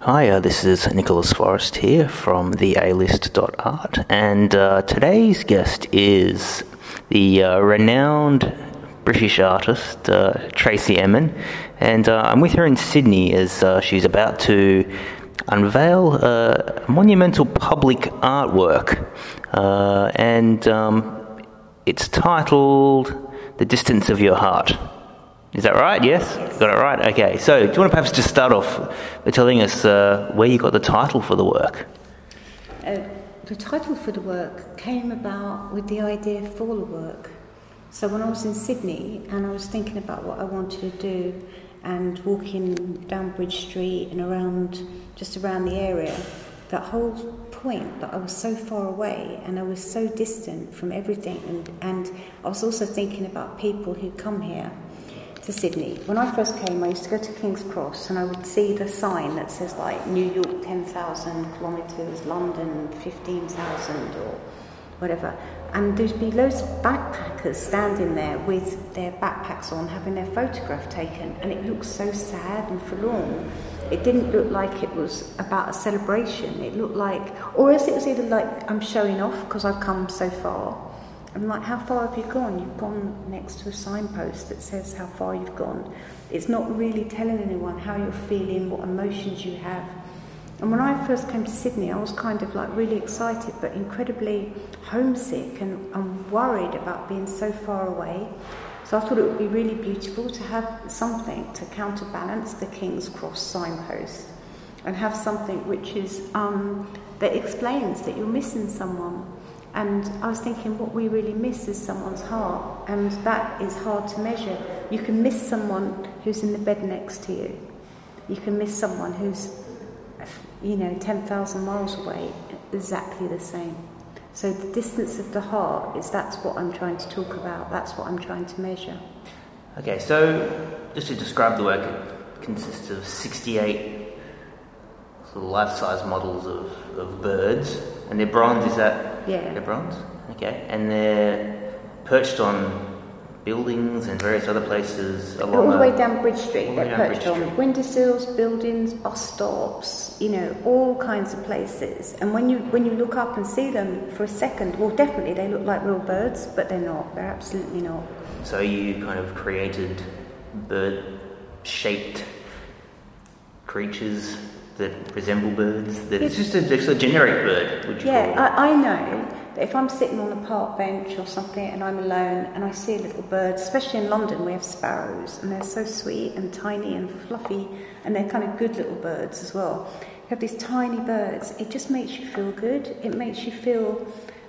Hi, uh, this is Nicholas Forrest here from the A-List.art, and uh, today's guest is the uh, renowned British artist uh, Tracey Emin, and uh, I'm with her in Sydney as uh, she's about to unveil a monumental public artwork, and um, it's titled "The Distance of Your Heart." Is that right? Yes? Got it right? Okay. So, do you want to perhaps just start off by telling us uh, where you got the title for the work? Uh, the title for the work came about with the idea for the work. So, when I was in Sydney and I was thinking about what I wanted to do and walking down Bridge Street and around, just around the area, that whole point that I was so far away and I was so distant from everything, and, and I was also thinking about people who come here to Sydney. When I first came, I used to go to King's Cross and I would see the sign that says like New York 10,000 kilometres, London 15,000 or whatever. And there'd be loads of backpackers standing there with their backpacks on, having their photograph taken, and it looked so sad and forlorn. It didn't look like it was about a celebration. It looked like, or else it was either like I'm showing off because I've come so far, I'm like, how far have you gone? You've gone next to a signpost that says how far you've gone. It's not really telling anyone how you're feeling, what emotions you have. And when I first came to Sydney, I was kind of like really excited, but incredibly homesick and, and worried about being so far away. So I thought it would be really beautiful to have something to counterbalance the King's Cross signpost and have something which is um, that explains that you're missing someone and I was thinking, what we really miss is someone's heart, and that is hard to measure. You can miss someone who's in the bed next to you. You can miss someone who's, you know, 10,000 miles away, exactly the same. So the distance of the heart is that's what I'm trying to talk about. That's what I'm trying to measure. Okay, so just to describe the work, it consists of 68 sort of life-size models of, of birds, and they're bronze. Is that yeah. They're bronze? Okay. And they're perched on buildings and various other places along all the way down Bridge Street. They're perched on windowsills, buildings, bus stops, you know, all kinds of places. And when you when you look up and see them for a second, well, definitely they look like real birds, but they're not. They're absolutely not. So you kind of created bird-shaped creatures that resemble birds? That it's, just a, just a generic bird, would you Yeah, I, I, know that if I'm sitting on a park bench or something and I'm alone and I see a little bird, especially in London, we have sparrows and they're so sweet and tiny and fluffy and they're kind of good little birds as well. You have these tiny birds, it just makes you feel good. It makes you feel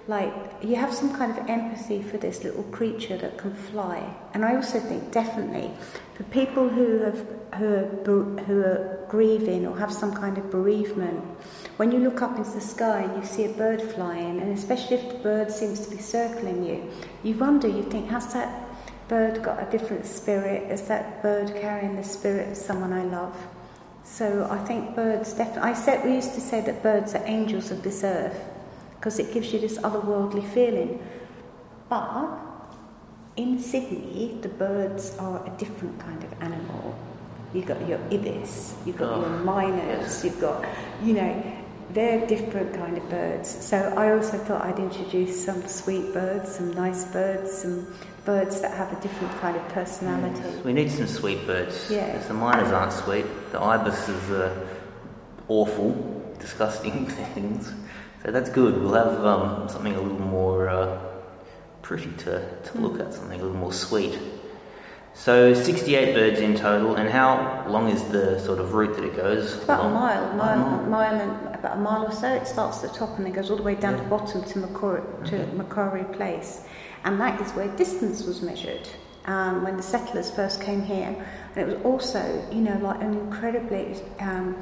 like you have some kind of empathy for this little creature that can fly. And I also think definitely for people who have who are, who are grieving or have some kind of bereavement, when you look up into the sky and you see a bird flying, and especially if the bird seems to be circling you, you wonder, you think, has that bird got a different spirit? Is that bird carrying the spirit of someone I love? So I think birds definitely. I said we used to say that birds are angels of this earth because it gives you this otherworldly feeling. But in Sydney, the birds are a different kind of animal. You've got your ibis, you've got oh, your miners, you've got, you know, they're different kind of birds. So I also thought I'd introduce some sweet birds, some nice birds, some birds that have a different kind of personality. Yes, we need some sweet birds. Yeah. Because the miners aren't sweet. The ibises are awful, disgusting things. So that's good. We'll have um, something a little more uh, pretty to, to look at, something a little more sweet. So 68 birds in total, and how long is the sort of route that it goes? About a mile, mile, mile, mile and about a mile or so. It starts at the top and then goes all the way down yeah. to the bottom to Macquarie, to okay. Macquarie Place, and that is where distance was measured. Um, when the settlers first came here, and it was also, you know, like an incredibly um,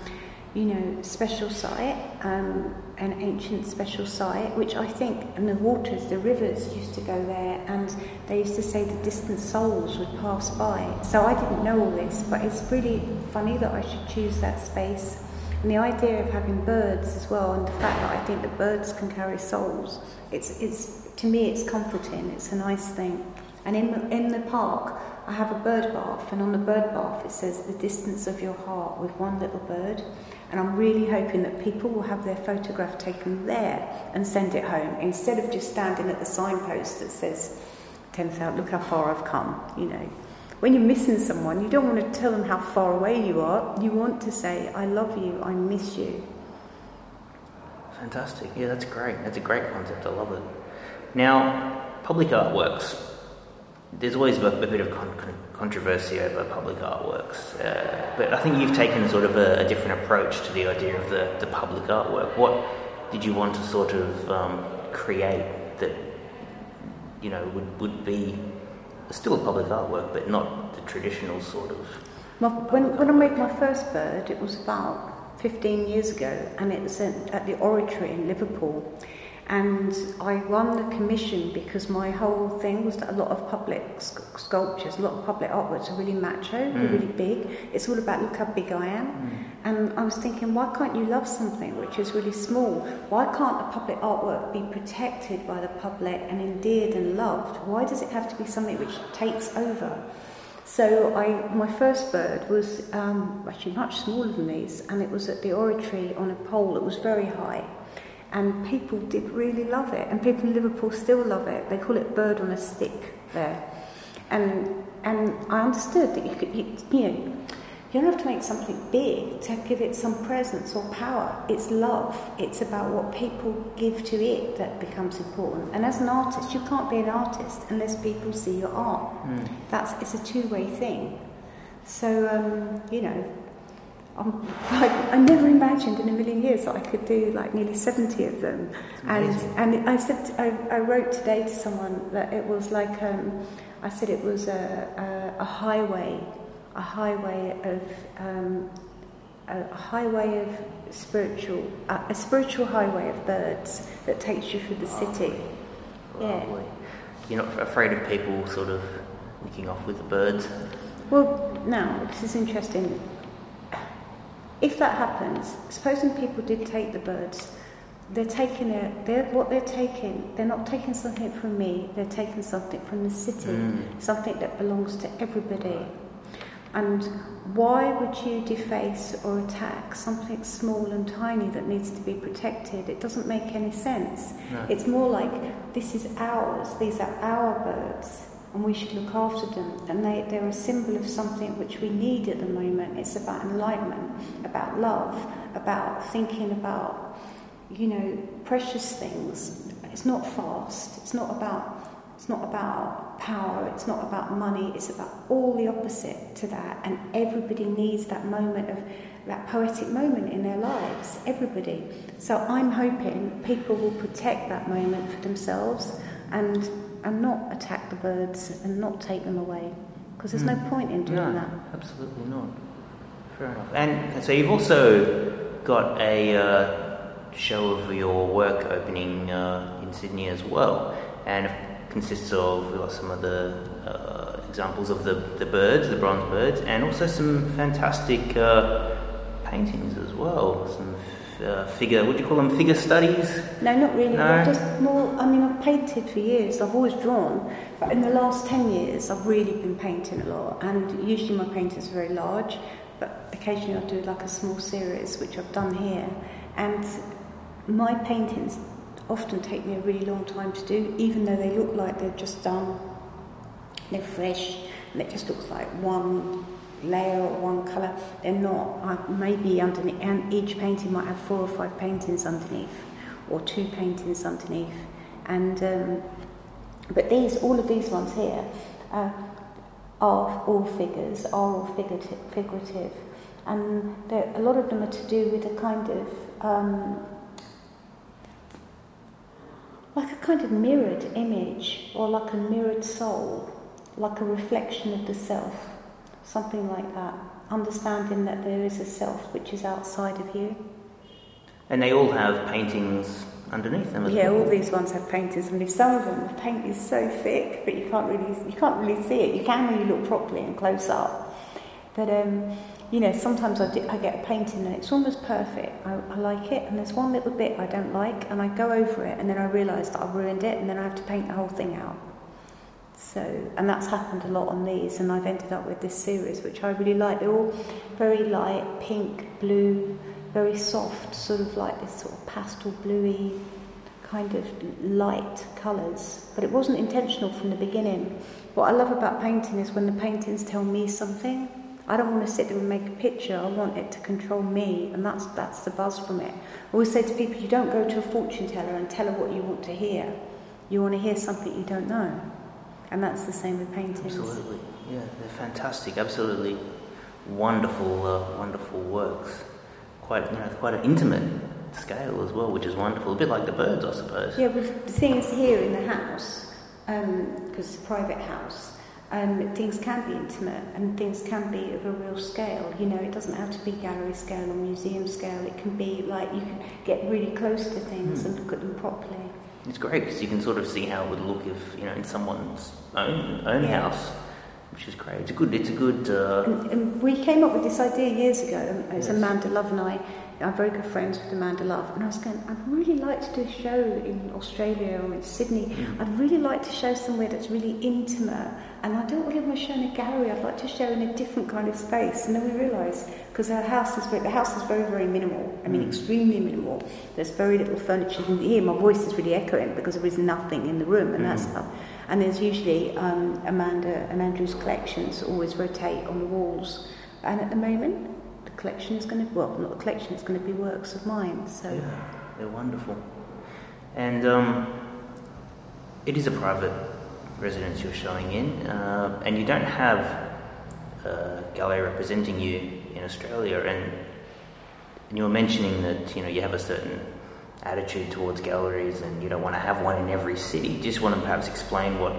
you know, special site, um, an ancient special site, which I think, and the waters, the rivers used to go there, and they used to say the distant souls would pass by. So I didn't know all this, but it's really funny that I should choose that space. And the idea of having birds as well, and the fact that I think that birds can carry souls, it's, it's to me, it's comforting. It's a nice thing. And in in the park, I have a bird bath, and on the bird bath it says the distance of your heart with one little bird. And I'm really hoping that people will have their photograph taken there and send it home instead of just standing at the signpost that says 10,000, look how far I've come, you know. When you're missing someone, you don't want to tell them how far away you are. You want to say, I love you, I miss you. Fantastic. Yeah, that's great. That's a great concept. I love it. Now, public artworks. There's always a, a bit of con- con- controversy over public artworks, uh, but I think you've taken sort of a, a, different approach to the idea of the, the public artwork. What did you want to sort of um, create that you know would, would be still a public artwork, but not the traditional sort of? My, when, when I made my first bird, it was about 15 years ago, and it was at the Oratory in Liverpool and I won the commission because my whole thing was that a lot of public sculptures, a lot of public artworks are really macho, mm. really big. It's all about look how big I am. Mm. And I was thinking, why can't you love something which is really small? Why can't a public artwork be protected by the public and endeared and loved? Why does it have to be something which takes over? So I, my first bird was um, actually much smaller than these, and it was at the oratory on a pole that was very high and people did really love it, and people in Liverpool still love it. They call it bird on a stick there, and and I understood that you could, you, you know, you don't have to make something big to give it some presence or power. It's love. It's about what people give to it that becomes important. And as an artist, you can't be an artist unless people see your art. Mm. That's it's a two-way thing. So um, you know, um, I, I never imagined in a million years that I could do like nearly 70 of them. And, and I said, I, I wrote today to someone that it was like, um, I said it was a, a, a highway, a highway of, um, a, highway of spiritual, a, a spiritual highway of birds that takes you through the city. Lovely. Yeah. You're not afraid of people sort of nicking off with the birds? Well, now, this is interesting if that happens, supposing people did take the birds, they're taking it, they're, what they're taking, they're not taking something from me, they're taking something from the city, mm. something that belongs to everybody. And why would you deface or attack something small and tiny that needs to be protected? It doesn't make any sense. No. It's more like this is ours, these are our birds and we should look after them. And they, they're a symbol of something which we need at the moment. It's about enlightenment, about love, about thinking about, you know, precious things. It's not fast. It's not about. It's not about power. It's not about money. It's about all the opposite to that. And everybody needs that moment of that poetic moment in their lives. Everybody. So I'm hoping people will protect that moment for themselves and and not attack the birds and not take them away because there's mm. no hmm. point in doing no, that. Absolutely not. Fair enough. And so you've also got a uh, show of your work opening uh, in Sydney as well, and it consists of some of the uh, examples of the, the birds, the bronze birds, and also some fantastic uh, paintings as well. Some uh, figure, would you call them figure studies? No, not really. No. just more, I mean, I've painted for years, I've always drawn, but in the last 10 years, I've really been painting a lot. And usually my paintings are very large, but occasionally I'll do like a small series, which I've done here. And my paintings often take me a really long time to do, even though they look like they're just done, they're fresh, and it just looks like one layer or one colour. They're not. Uh, maybe underneath, and each painting might have four or five paintings underneath, or two paintings underneath. And um, but these, all of these ones here, uh, are all figures, are all figurative, figurative. and a lot of them are to do with a kind of um, like a kind of mirrored image, or like a mirrored soul, like a reflection of the self something like that. Understanding that there is a self which is outside of you. And they all have paintings underneath them. yeah, all these ones have paintings. I mean, some of them the paint is so thick, but you can't really you can't really see it. You can when you look properly and close up. But um, you know, sometimes I, do, I get a painting and it's almost perfect. I, I like it, and there's one little bit I don't like, and I go over it, and then I realise that I've ruined it, and then I have to paint the whole thing out. So, and that's happened a lot on these, and I've ended up with this series, which I really like. They're all very light, pink, blue, very soft, sort of like this sort of pastel bluey kind of light colours. But it wasn't intentional from the beginning. What I love about painting is when the paintings tell me something. I don't want to sit there and make a picture. I want it to control me, and that's that's the buzz from it. I always say to people, you don't go to a fortune teller and tell her what you want to hear. You want to hear something you don't know, and that's the same with paintings. Absolutely, yeah, they're fantastic. Absolutely wonderful, uh, wonderful works. Quite, you know, quite an intimate scale as well, which is wonderful. A bit like the birds, I suppose. Yeah, but the thing is here in the house, because um, it's a private house, um, things can be intimate and things can be of a real scale. You know, it doesn't have to be gallery scale or museum scale. It can be like you can get really close to things mm. and look at them properly. It's great because you can sort of see how it would look if you know in someone's own own yeah. house, which is great. It's a good. It's a good. Uh... And, and, we came up with this idea years ago. It was yes. Amanda Love and I I'm very good friends with Amanda Love, and I was going, I'd really like to do a show in Australia or in Sydney. Mm. I'd really like to show somewhere that's really intimate, and I don't really want to show in a gallery. I'd like to show in a different kind of space. And then we realised because our house is very, the house is very very minimal. I mean, mm. extremely minimal. There's very little furniture. Can hear my voice is really echoing because there is nothing in the room, and mm. that's stuff. And there's usually um, Amanda and Andrew's collections always rotate on the walls. And at the moment, collection is going to, well, not a collection, it's going to be works of mine. So yeah, they're wonderful. And um, it is a private residence you're showing in, uh, and you don't have a gallery representing you in Australia. And, and you were mentioning that you know you have a certain attitude towards galleries, and you don't want to have one in every city. Just want to perhaps explain what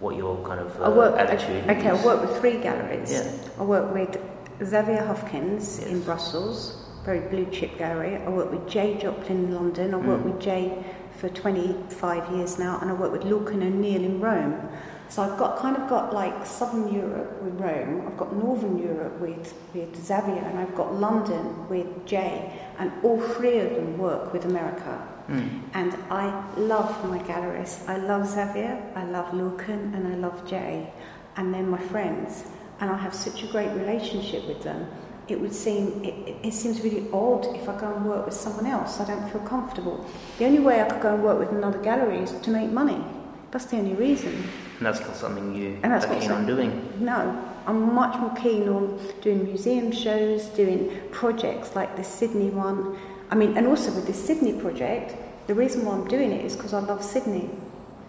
what your kind of uh, I work, attitude okay, is. I work with three galleries. Yeah. I work with Xavier Hufkens yes. in Brussels, very blue chip gallery. I work with Jay Jopling in London. I work mm. with Jay for 25 years now, and I work with Lorcan O'Neill in Rome. So I've got kind of got like Southern Europe with Rome, I've got Northern Europe with, with Xavier, and I've got London with Jay, and all three of them work with America. Mm. And I love my gallerists. I love Xavier, I love Lorcan, and I love Jay, and they're my friends and I have such a great relationship with them, it would seem it, it, seems really odd if I go and work with someone else. I don't feel comfortable. The only way I could go and work with another gallery is to make money. That's the only reason. And that's not something you and that's are keen on doing. No, I'm much more keen on doing museum shows, doing projects like the Sydney one. I mean, and also with the Sydney project, the reason why I'm doing it is because I love Sydney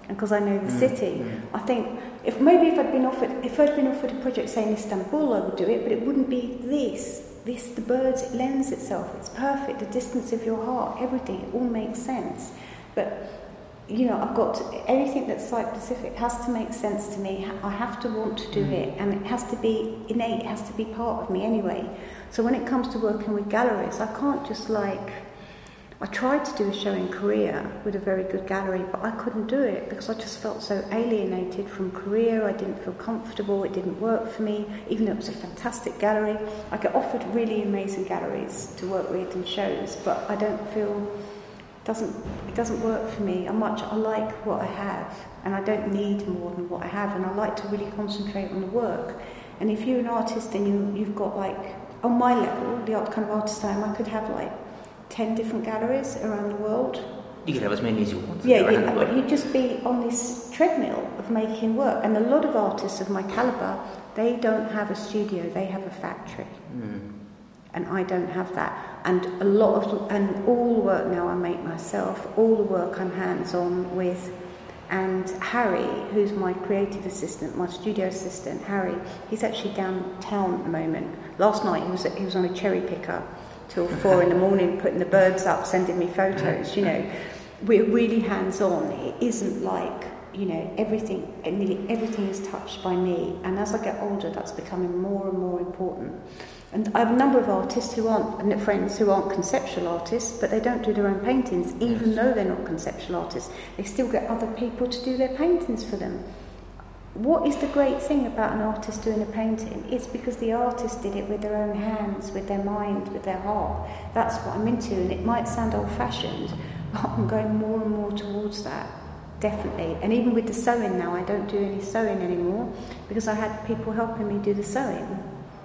because I know the mm. city. Mm. I think if maybe if I'd been offered if I'd been offered a project say in Istanbul, I would do it, but it wouldn't be this. This the birds it lends itself. It's perfect. The distance of your heart, everything, it all makes sense. But you know, I've got to, everything that's site specific has to make sense to me. I have to want to do mm. it, and it has to be innate. It has to be part of me anyway. So when it comes to working with galleries, I can't just like I tried to do a show in Korea with a very good gallery, but I couldn't do it because I just felt so alienated from Korea. I didn't feel comfortable. It didn't work for me, even though it was a fantastic gallery. I get offered really amazing galleries to work with and shows, but I don't feel it doesn't it doesn't work for me. I much I like what I have, and I don't need more than what I have, and I like to really concentrate on the work. And if you're an artist and you you've got like on my level, the art kind of artist I am, I could have like 10 different galleries around the world. You could have as many as you want. Yeah, you, but you'd just be on this treadmill of making work. And a lot of artists of my calibre, they don't have a studio, they have a factory. Mm. And I don't have that. And a lot of, and all the work now I make myself, all the work I'm hands on with. And Harry, who's my creative assistant, my studio assistant, Harry, he's actually downtown at the moment. Last night he was, he was on a cherry picker till four in the morning putting the birds up, sending me photos, you know. We're really hands on. It isn't like, you know, everything, nearly everything is touched by me. And as I get older, that's becoming more and more important. And I have a number of artists who aren't, friends who aren't conceptual artists, but they don't do their own paintings, even yes. though they're not conceptual artists. They still get other people to do their paintings for them. What is the great thing about an artist doing a painting? It's because the artist did it with their own hands, with their mind, with their heart. That's what I'm into, and it might sound old fashioned, but I'm going more and more towards that. definitely. And even with the sewing now, I don't do any sewing anymore because I had people helping me do the sewing.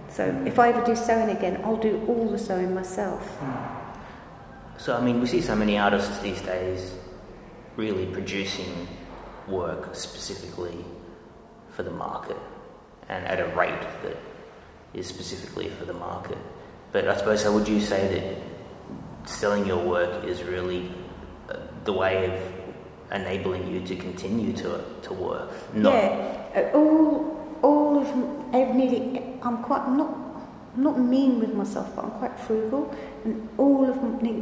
So if I ever do sewing again, I'll do all the sewing myself. So, I mean, we see so many artists these days really producing work specifically for the market and at a rate that is specifically for the market. But I suppose, how would you say that selling your work is really uh, the way of enabling you to continue to to work? Not yeah, uh, all all of I've nearly I'm quite not not mean with myself, but I'm quite frugal, and all of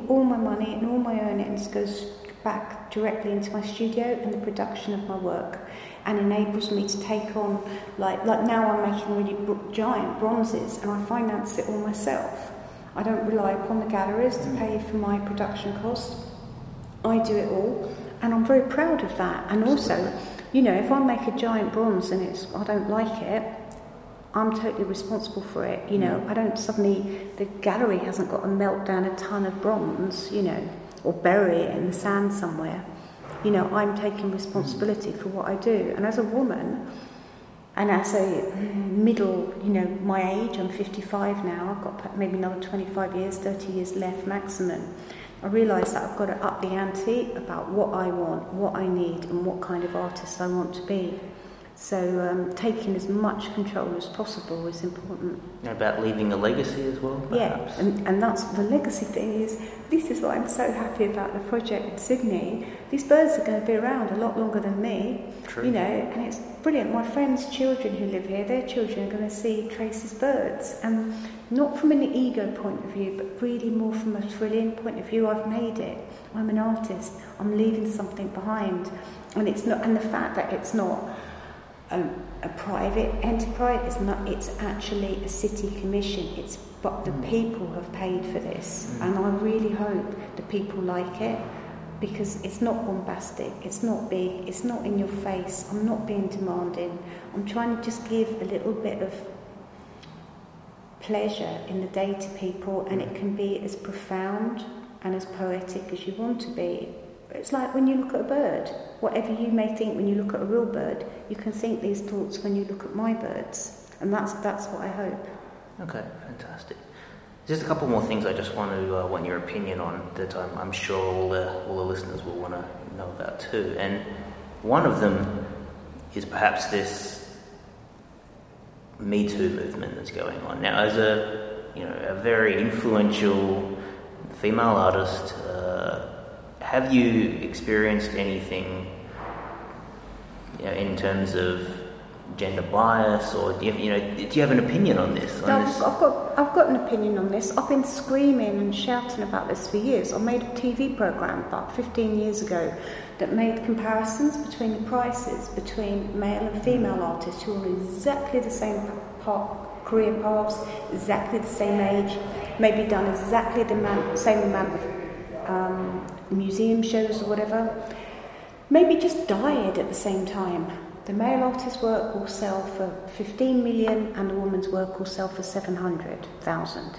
all my money and all my earnings goes back directly into my studio and the production of my work and enables me to take on like like now I'm making really giant bronzes and I finance it all myself. I don't rely upon the galleries to pay for my production costs. I do it all and I'm very proud of that. And also, you know, if I make a giant bronze and it's I don't like it, I'm totally responsible for it. You know, mm. I don't suddenly the gallery hasn't got to melt down a ton of bronze. You know, or bury it in the sand somewhere. You know, I'm taking responsibility for what I do. And as a woman, and as a middle, you know, my age, I'm 55 now, I've got maybe another 25 years, 30 years left maximum. I realise that I've got to up the ante about what I want, what I need, and what kind of artist I want to be. So um, taking as much control as possible is important. About leaving a legacy as well. Perhaps. Yeah, and, and that's the legacy thing is. This is what I'm so happy about the project in Sydney. These birds are going to be around a lot longer than me. True. You know, and it's brilliant. My friends' children who live here, their children are going to see Tracey's birds, and not from an ego point of view, but really more from a thrilling point of view. I've made it. I'm an artist. I'm leaving something behind, and it's not. And the fact that it's not a, a private enterprise. It's not. It's actually a city commission. It's but the mm. people have paid for this, mm. and I really hope the people like it because it's not bombastic, it's not big, it's not in your face. I'm not being demanding. I'm trying to just give a little bit of pleasure in the day to people, and it can be as profound and as poetic as you want to be. It's like when you look at a bird. Whatever you may think when you look at a real bird, you can think these thoughts when you look at my birds. And that's, that's what I hope. Okay, fantastic. Just a couple more things I just want to uh, want your opinion on that I'm, I'm sure all the, all the listeners will want to know about too. And one of them is perhaps this Me Too movement that's going on now. As a you know a very influential female artist, uh, have you experienced anything you know, in terms of gender bias, or do you, have, you know, do you have an opinion on this? On I've, this? I've, got, I've got an opinion on this. I've been screaming and shouting about this for years. I made a TV program about 15 years ago that made comparisons between the prices between male and female artists who are exactly the same part, career paths, exactly the same age, maybe done exactly the same amount of um, museum shows or whatever, maybe just died at the same time. The male artist's work will sell for 15 million and the woman's work will sell for 700,000.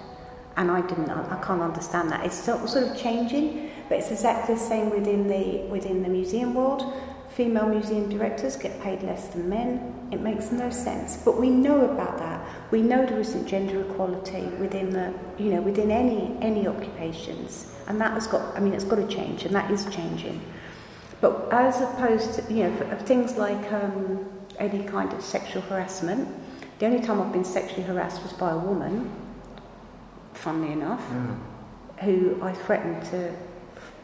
And I didn't, I can't understand that. It's sort of changing, but it's exactly the same within the, within the museum world. Female museum directors get paid less than men. It makes no sense. But we know about that. We know there isn't gender equality within the, you know, within any, any occupations. And that has got, I mean, it's got to change, and that is changing. But as opposed to, you know, things like um, any kind of sexual harassment, the only time I've been sexually harassed was by a woman, funnily enough, mm. who I threatened to,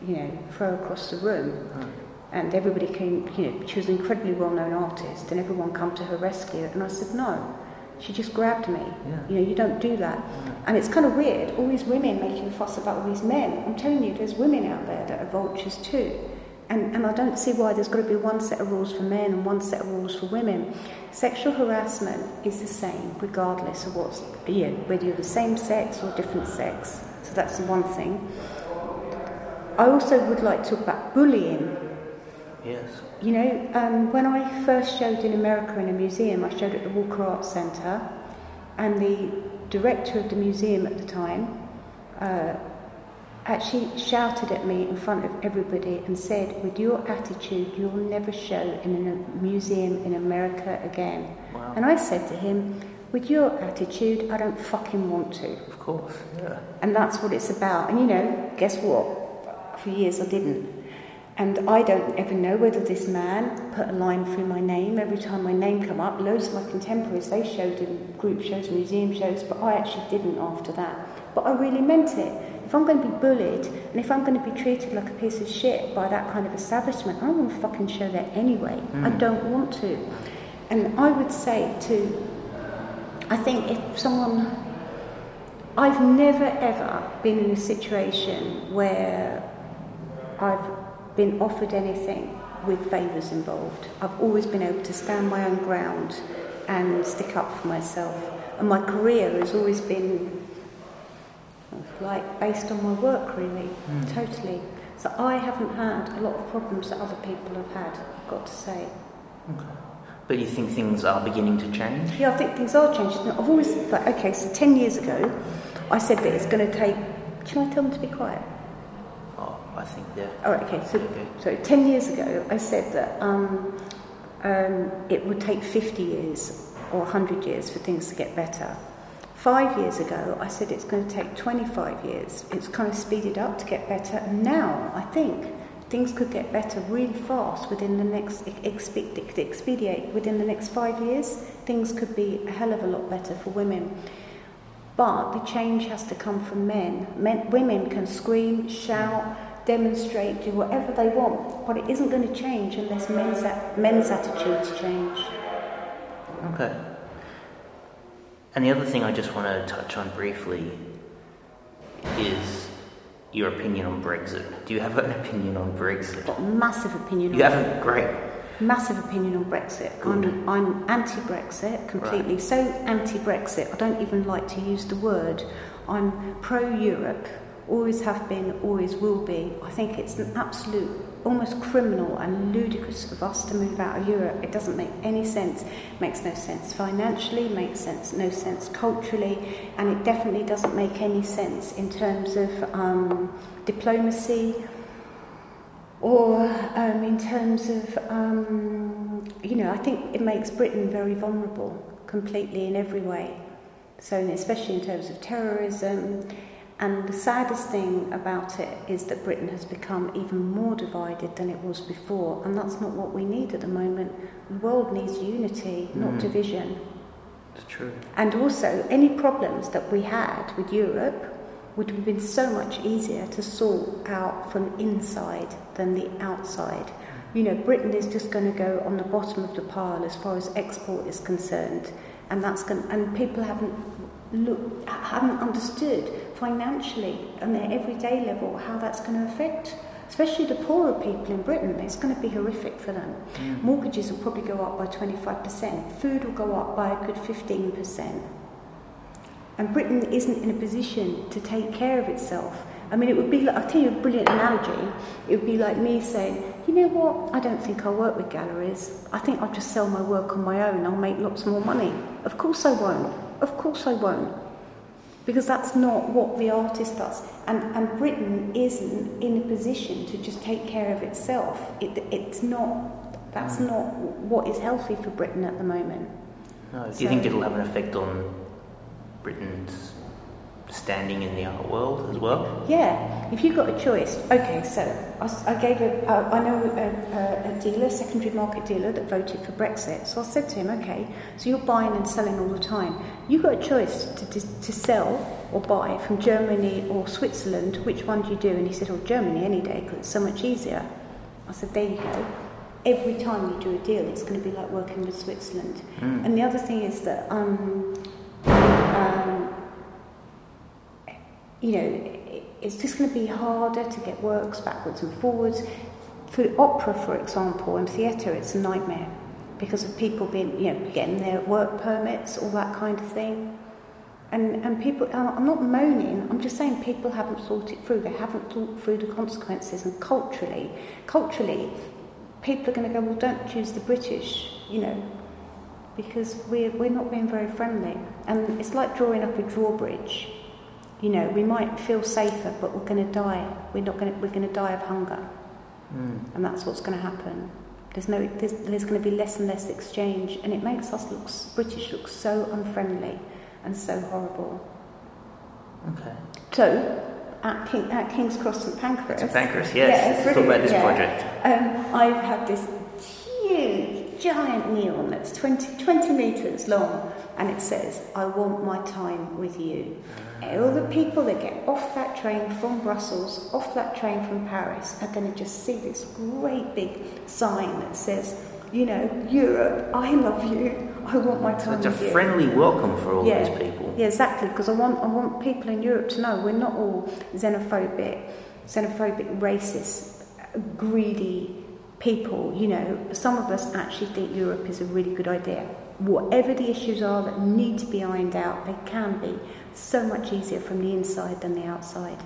you know, throw across the room. Mm. And everybody came, you know, she was an incredibly well known artist, and everyone come to her rescue. And I said, no, she just grabbed me. Yeah. You know, you don't do that. Yeah. And it's kind of weird, all these women making a fuss about all these men. I'm telling you, there's women out there that are vultures too. And, and I don't see why there's got to be one set of rules for men and one set of rules for women. Sexual harassment is the same, regardless of what's, know, whether you're the same sex or different sex. So that's the one thing. I also would like to talk about bullying. Yes. You know, um, when I first showed in America in a museum, I showed at the Walker Arts Centre, and the director of the museum at the time uh, actually shouted at me in front of everybody and said, With your attitude, you'll never show in a museum in America again. Wow. And I said to him, With your attitude, I don't fucking want to. Of course, yeah. And that's what it's about. And you know, guess what? For years I didn't. And I don't ever know whether this man put a line through my name every time my name come up. Loads of my contemporaries, they showed in group shows, museum shows, but I actually didn't after that. But I really meant it. If I'm going to be bullied and if I'm going to be treated like a piece of shit by that kind of establishment, I don't want to fucking show that anyway. Mm. I don't want to. And I would say to, I think if someone, I've never ever been in a situation where I've been offered anything with favours involved. I've always been able to stand my own ground and stick up for myself. And my career has always been like based on my work really, mm. totally. So I haven't had a lot of problems that other people have had, I've got to say. Okay. But you think things are beginning to change? Yeah, I think things are changing. I've always, like, okay, so 10 years ago, I said that it's going to take. Can I tell them to be quiet? I think, yeah. Oh, okay, so, okay. so 10 years ago, I said that um, um, it would take 50 years or 100 years for things to get better. Five years ago, I said it's going to take 25 years. It's kind of speeded up to get better. And now, I think things could get better really fast within the next, expedite within the next five years. Things could be a hell of a lot better for women. But the change has to come from men. men women can scream, shout, demonstrate, do whatever they want, but it isn't going to change unless men's, men's attitudes change. Okay. And the other thing I just want to touch on briefly is your opinion on Brexit. Do you have an opinion on Brexit? Got massive opinion. You have a great. Massive opinion on Brexit. I'm, I'm anti-Brexit completely. Right. So anti-Brexit. I don't even like to use the word. I'm pro-Europe. Always have been. Always will be. I think it's an absolute almost criminal and ludicrous of us to move out of Europe. It doesn't make any sense. It makes no sense financially, makes sense no sense culturally, and it definitely doesn't make any sense in terms of um, diplomacy or um, in terms of, um, you know, I think it makes Britain very vulnerable completely in every way. So, especially in terms of terrorism, and the saddest thing about it is that Britain has become even more divided than it was before, and that's not what we need at the moment. The world needs unity, not mm. division. It's true. And also, any problems that we had with Europe would have been so much easier to sort out from inside than the outside. You know, Britain is just going to go on the bottom of the pile as far as export is concerned, and that's going. And people haven't look, haven't understood financially on their everyday level how that's going to affect especially the poorer people in Britain, it's going to be horrific for them. Mm. Mortgages will probably go up by 25%, food will go up by a good 15%. And Britain isn't in a position to take care of itself. I mean, it would be like, I'll tell you a brilliant analogy. It would be like me saying, you know what, I don't think I'll work with galleries. I think I'll just sell my work on my own, I'll make lots more money. Of course I won't. Of course I won't. Because that's not what the artist does. And, and Britain isn't in a position to just take care of itself. It, it's not, that's mm. not what is healthy for Britain at the moment. No, do so, you think it'll have an effect on Britain's standing in the art world as well? Yeah, if you've got a choice. Okay, so I, I gave a, uh, I know a, a, a dealer, secondary market dealer that voted for Brexit. So I said to him, okay, so you're buying and selling all the time. You've got a choice to, to, to sell or buy from Germany or Switzerland. Which one do you do? And he said, oh, Germany any day because it's so much easier. I said, there you go. Every time you do a deal, it's going to be like working with Switzerland. Mm. And the other thing is that um, you know, it's just going to be harder to get works backwards and forwards. For opera, for example, and theatre, it's a nightmare because of people being, you know, getting their work permits, all that kind of thing. And, and people, I'm not moaning, I'm just saying people haven't thought it through. They haven't thought through the consequences. And culturally, culturally, people are going to go, well, don't choose the British, you know, because we're, we're not being very friendly. And it's like drawing up a drawbridge You know, we might feel safer, but we're going to die. We're not going to. We're going to die of hunger, Mm. and that's what's going to happen. There's no. There's, there's going to be less and less exchange, and it makes us look British look so unfriendly and so horrible. Okay. So, at, King, at King's Cross St Pancras. St Pancras, yes. Yeah, Let's talk about this yeah. project. Um, I've had this huge, giant neon that's 20, 20 metres long, and it says, I want my time with you. And all the people that get off that train from Brussels, off that train from Paris, are going to just see this great big sign that says, you know, Europe, I love you, I want my time. So it's a you. friendly welcome for all Yeah. these people. Yeah, exactly. Because I want I want people in Europe to know we're not all xenophobic, xenophobic, racist, greedy people. You know, some of us actually think Europe is a really good idea. Whatever the issues are that need to be ironed out, they can be so much easier from the inside than the outside.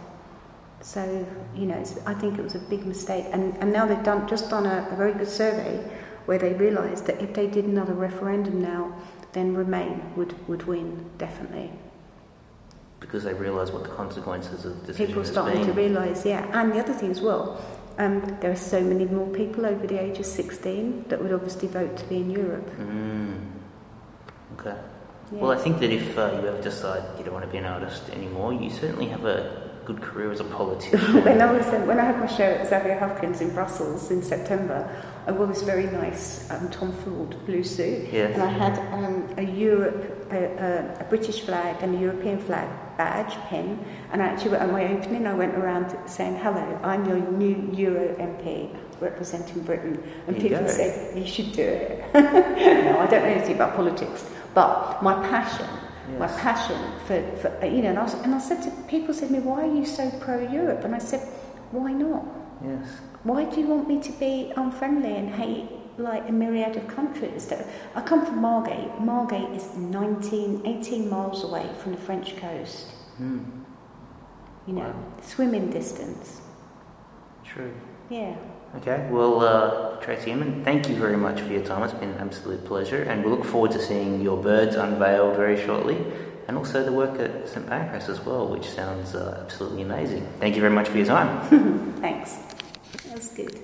So you know, it's, I think it was a big mistake, and and now they've done just done a, a very good survey where they realised that if they did another referendum now, then Remain would would win definitely. Because they realise what the consequences of the decision People are starting to realise, yeah. And the other thing as well, um, there are so many more people over the age of 16 that would obviously vote to be in Europe. Mm. Okay. Yeah. Well, I think that if uh, you ever decide you don't want to be an artist anymore, you certainly have a good career as a politician. when I was in, when I had my show at Xavier Hufkens in Brussels in September, I wore this very nice um, Tom Ford blue suit, Yes. and I had um, a Europe, a, a, a British flag and a European flag badge pin, and actually at my opening I went around saying, "Hello, I'm your new Euro MP." Representing Britain, and There people said you should do it. no, I don't know anything about politics, but my passion my passion for, for you know, and I, was, and I said to people said to me, why are you so pro Europe? And I said, why not? yes. Why do you want me to be unfriendly and hate like a myriad of countries? I come from Margate. Margate is 19, 18 miles away from the French coast. Mm. You know, Wow. swimming distance. True. Yeah. Okay, well, uh, Tracey Emin, thank you very much for your time. It's been an absolute pleasure, and we look forward to seeing your birds unveiled very shortly, and also the work at St Pancras as well, which sounds uh, absolutely amazing. Thank you very much for your time. Thanks. That was good.